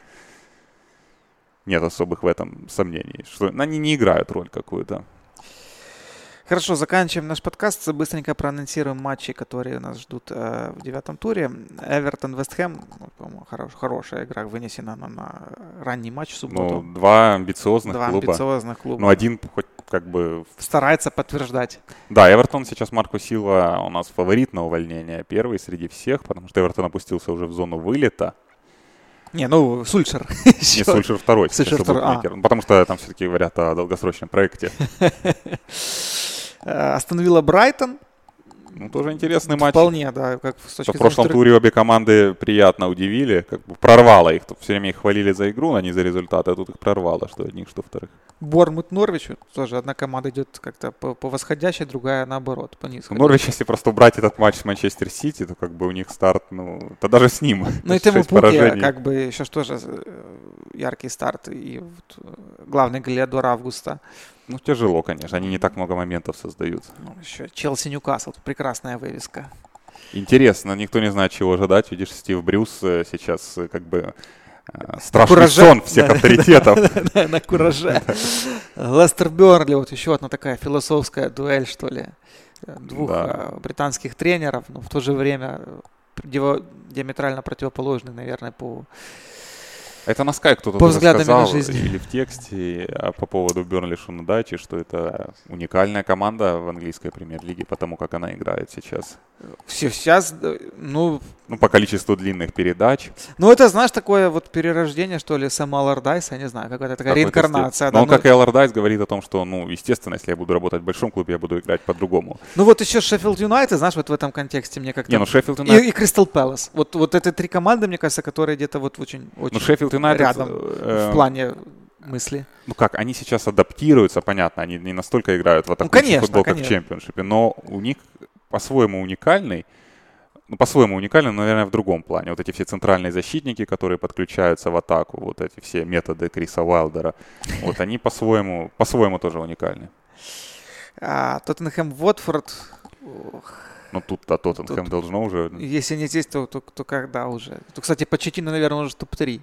Нет особых в этом сомнений. Что они не играют роль какую-то. Хорошо, заканчиваем наш подкаст. Быстренько проанонсируем матчи, которые нас ждут э, в девятом туре. Эвертон, Вестхэм, ну, хорош, хорошая игра вынесена на, на ранний матч в субботу. Ну, два амбициозных два клуба. амбициозных клуба. Ну, один хоть как бы... Старается подтверждать. Да, Эвертон сейчас Марко Сила у нас фаворит на увольнение. Первый среди всех, потому что Эвертон опустился уже в зону вылета. Не, ну, Сульшер. (laughs) Не, Сульшер второй. Сульшер второй. А. Потому что там все-таки говорят о долгосрочном проекте. (laughs) Э, остановила Брайтон. Ну, тоже интересный матч. Вполне, да. Как с точки в прошлом туре обе команды приятно удивили. Как бы прорвало их. Все время их хвалили за игру, а не за результаты. А тут их прорвало, что одних, что вторых. Бормут Норвич. Тоже одна команда идет как-то по, по восходящей, другая наоборот, по низкой. Норвич, если просто убрать этот матч с Манчестер Сити, то как бы у них старт, ну, то даже с ним. Ну (laughs) и Тему Пуки, как бы еще тоже э, яркий старт. И вот, э, главный Галиадор августа. Ну, тяжело, конечно. Они не так много моментов создают. Ну, еще Челси Ньюкасл. Прекрасная вывеска. Интересно, никто не знает, чего ожидать. Видишь, Стив Брюс э, сейчас э, как бы э, страшный сон всех авторитетов. На кураже. (laughs) Лестер Бернли, вот еще одна такая философская дуэль, что ли, двух британских тренеров, но в то же время диаметрально противоположных, наверное, по это на Sky кто-то по сказал или в тексте а по поводу Бернли Шунадачи, что это уникальная команда в английской премьер-лиге, потому как она играет сейчас. Все, сейчас, ну... Ну, по количеству длинных передач. Ну, это, знаешь, такое вот перерождение, что ли, Сэма Аллардайса, я не знаю, какая-то такая реинкарнация. Да, Но он, ну... как и Аллардайс, говорит о том, что, ну, естественно, если я буду работать в большом клубе, я буду играть по-другому. Ну, вот еще Шеффилд Юнайтед, знаешь, вот в этом контексте мне как-то... Не, ну, Шеффилд Юнайтед... И, и Кристал Пэлас. Вот, вот это три команды, мне кажется, которые где-то вот очень, очень ну, Шеффилд Юнайтед, рядом э, в плане мысли. Ну как, они сейчас адаптируются, понятно, они не настолько играют в атакующий ну, конечно, футбол, как конечно. в чемпионшипе, но у них по-своему уникальный, ну, по-своему уникальный, но, наверное, в другом плане. Вот эти все центральные защитники, которые подключаются в атаку, вот эти все методы Криса Уайлдера, вот они по-своему, по-своему тоже уникальны. А, Тоттенхэм Уотфорд. Ну тут-то Тоттенхэм должно уже... Если не здесь, то, то, то когда уже? То, кстати, Почетина, наверное, уже топ-3.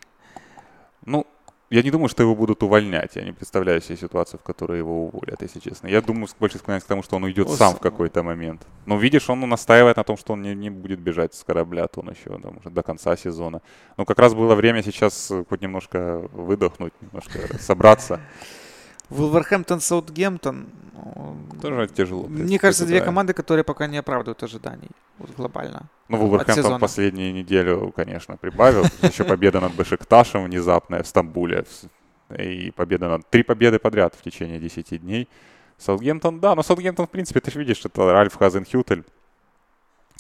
Ну, я не думаю, что его будут увольнять. Я не представляю себе ситуацию, в которой его уволят, если честно. Я думаю, больше склоняюсь к тому, что он уйдет О, сам в какой-то момент. Но видишь, он настаивает на том, что он не, не будет бежать с корабля, то он еще там, уже до конца сезона. Ну, как раз было время сейчас хоть немножко выдохнуть, немножко собраться. Вулверхэмптон, Саутгемптон. Тоже тяжело. Мне кажется, две команды, которые пока не оправдывают ожиданий вот глобально. Ну, Вулверхэмптон последнюю неделю, конечно, прибавил. Еще победа над Бешикташем внезапная в Стамбуле. И победа над... Три победы подряд в течение 10 дней. Саутгемптон, да, но Саутгемптон, в принципе, ты же видишь, это Ральф Хазенхютель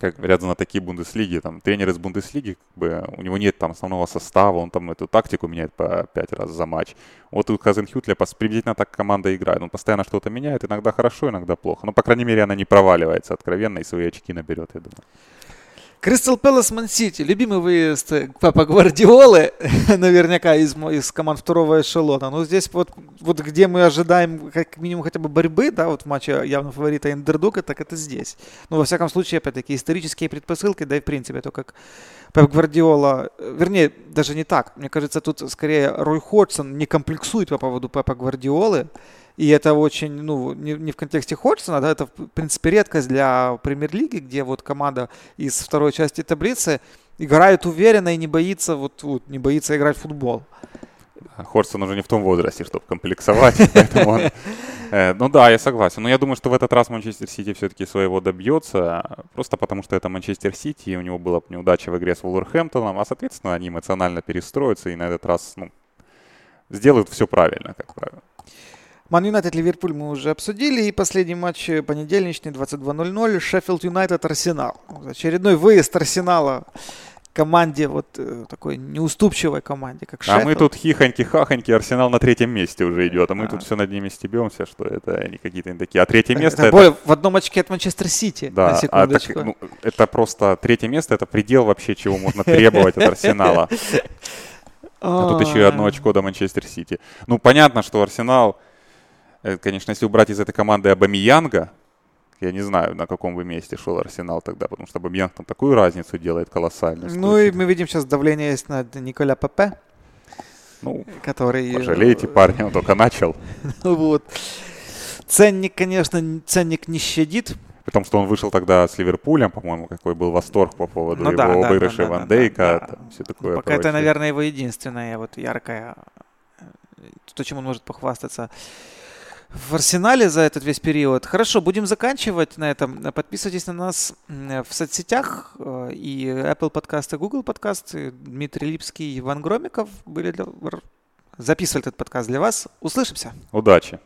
как говорят знатоки Бундеслиги, там, тренер из Бундеслиги, как бы, у него нет там основного состава, он там эту тактику меняет по пять раз за матч. Вот у Казенхютля приблизительно так команда играет. Он постоянно что-то меняет, иногда хорошо, иногда плохо. Но, по крайней мере, она не проваливается откровенно и свои очки наберет, я думаю. Кристал Пэлас Ман Сити. Любимый выезд Папа Гвардиолы, (laughs) наверняка из, из команд второго эшелона. Но здесь вот, вот где мы ожидаем как минимум хотя бы борьбы, да, вот в матче явно фаворита Эндердога, так это здесь. Ну, во всяком случае, опять-таки, исторические предпосылки, да и в принципе, то как Пеп Гвардиола, вернее, даже не так. Мне кажется, тут скорее Рой Ходсон не комплексует по поводу Пепа Гвардиолы. И это очень, ну, не, не в контексте Ходжсона, да, это, в принципе, редкость для премьер-лиги, где вот команда из второй части таблицы играет уверенно и не боится, вот, вот не боится играть в футбол. Хорсон уже не в том возрасте, чтобы комплексовать, (laughs) поэтому он Э, ну да, я согласен. Но я думаю, что в этот раз Манчестер Сити все-таки своего добьется, просто потому что это Манчестер Сити, и у него была неудача в игре с Вулверхэмптоном, а, соответственно, они эмоционально перестроятся и на этот раз ну, сделают все правильно, как правило. Ман Юнайтед Ливерпуль мы уже обсудили. И последний матч понедельничный, 22.00. Шеффилд Юнайтед Арсенал. Очередной выезд Арсенала команде, вот э, такой неуступчивой команде, как Шеффилд. А мы тут хихоньки-хахоньки, Арсенал на третьем месте уже идет, а мы а. тут все над ними стебемся, что это не какие-то не такие. А третье место это... это... в одном очке от Манчестер Сити, да, а так, ну, это просто третье место, это предел вообще, чего можно требовать от Арсенала. (laughs) А тут еще и одно очко до Манчестер Сити. Ну, понятно, что Арсенал, э, конечно, если убрать из этой команды Абамиянга, я не знаю, на каком бы месте шел Арсенал тогда, потому что Бабьянг там такую разницу делает колоссальную. Ну и мы видим сейчас давление есть на Николя Пепе. Ну, который... Пожалейте парня, он только начал. (laughs) вот. Ценник, конечно, ценник не щадит. Потому что он вышел тогда с Ливерпулем, по-моему, какой был восторг по поводу ну, его да, обыгрыша да, да, Ван Дейка, да, да. все такое Пока это, наверное, его единственная вот яркая, э, то, чем он может похвастаться в арсенале за этот весь период. Хорошо, будем заканчивать на этом. Подписывайтесь на нас в соцсетях э, и Apple подкасты, Google подкасты. Дмитрий Липский и Иван Громиков были для... записывали этот подкаст для вас. Услышимся. Удачи.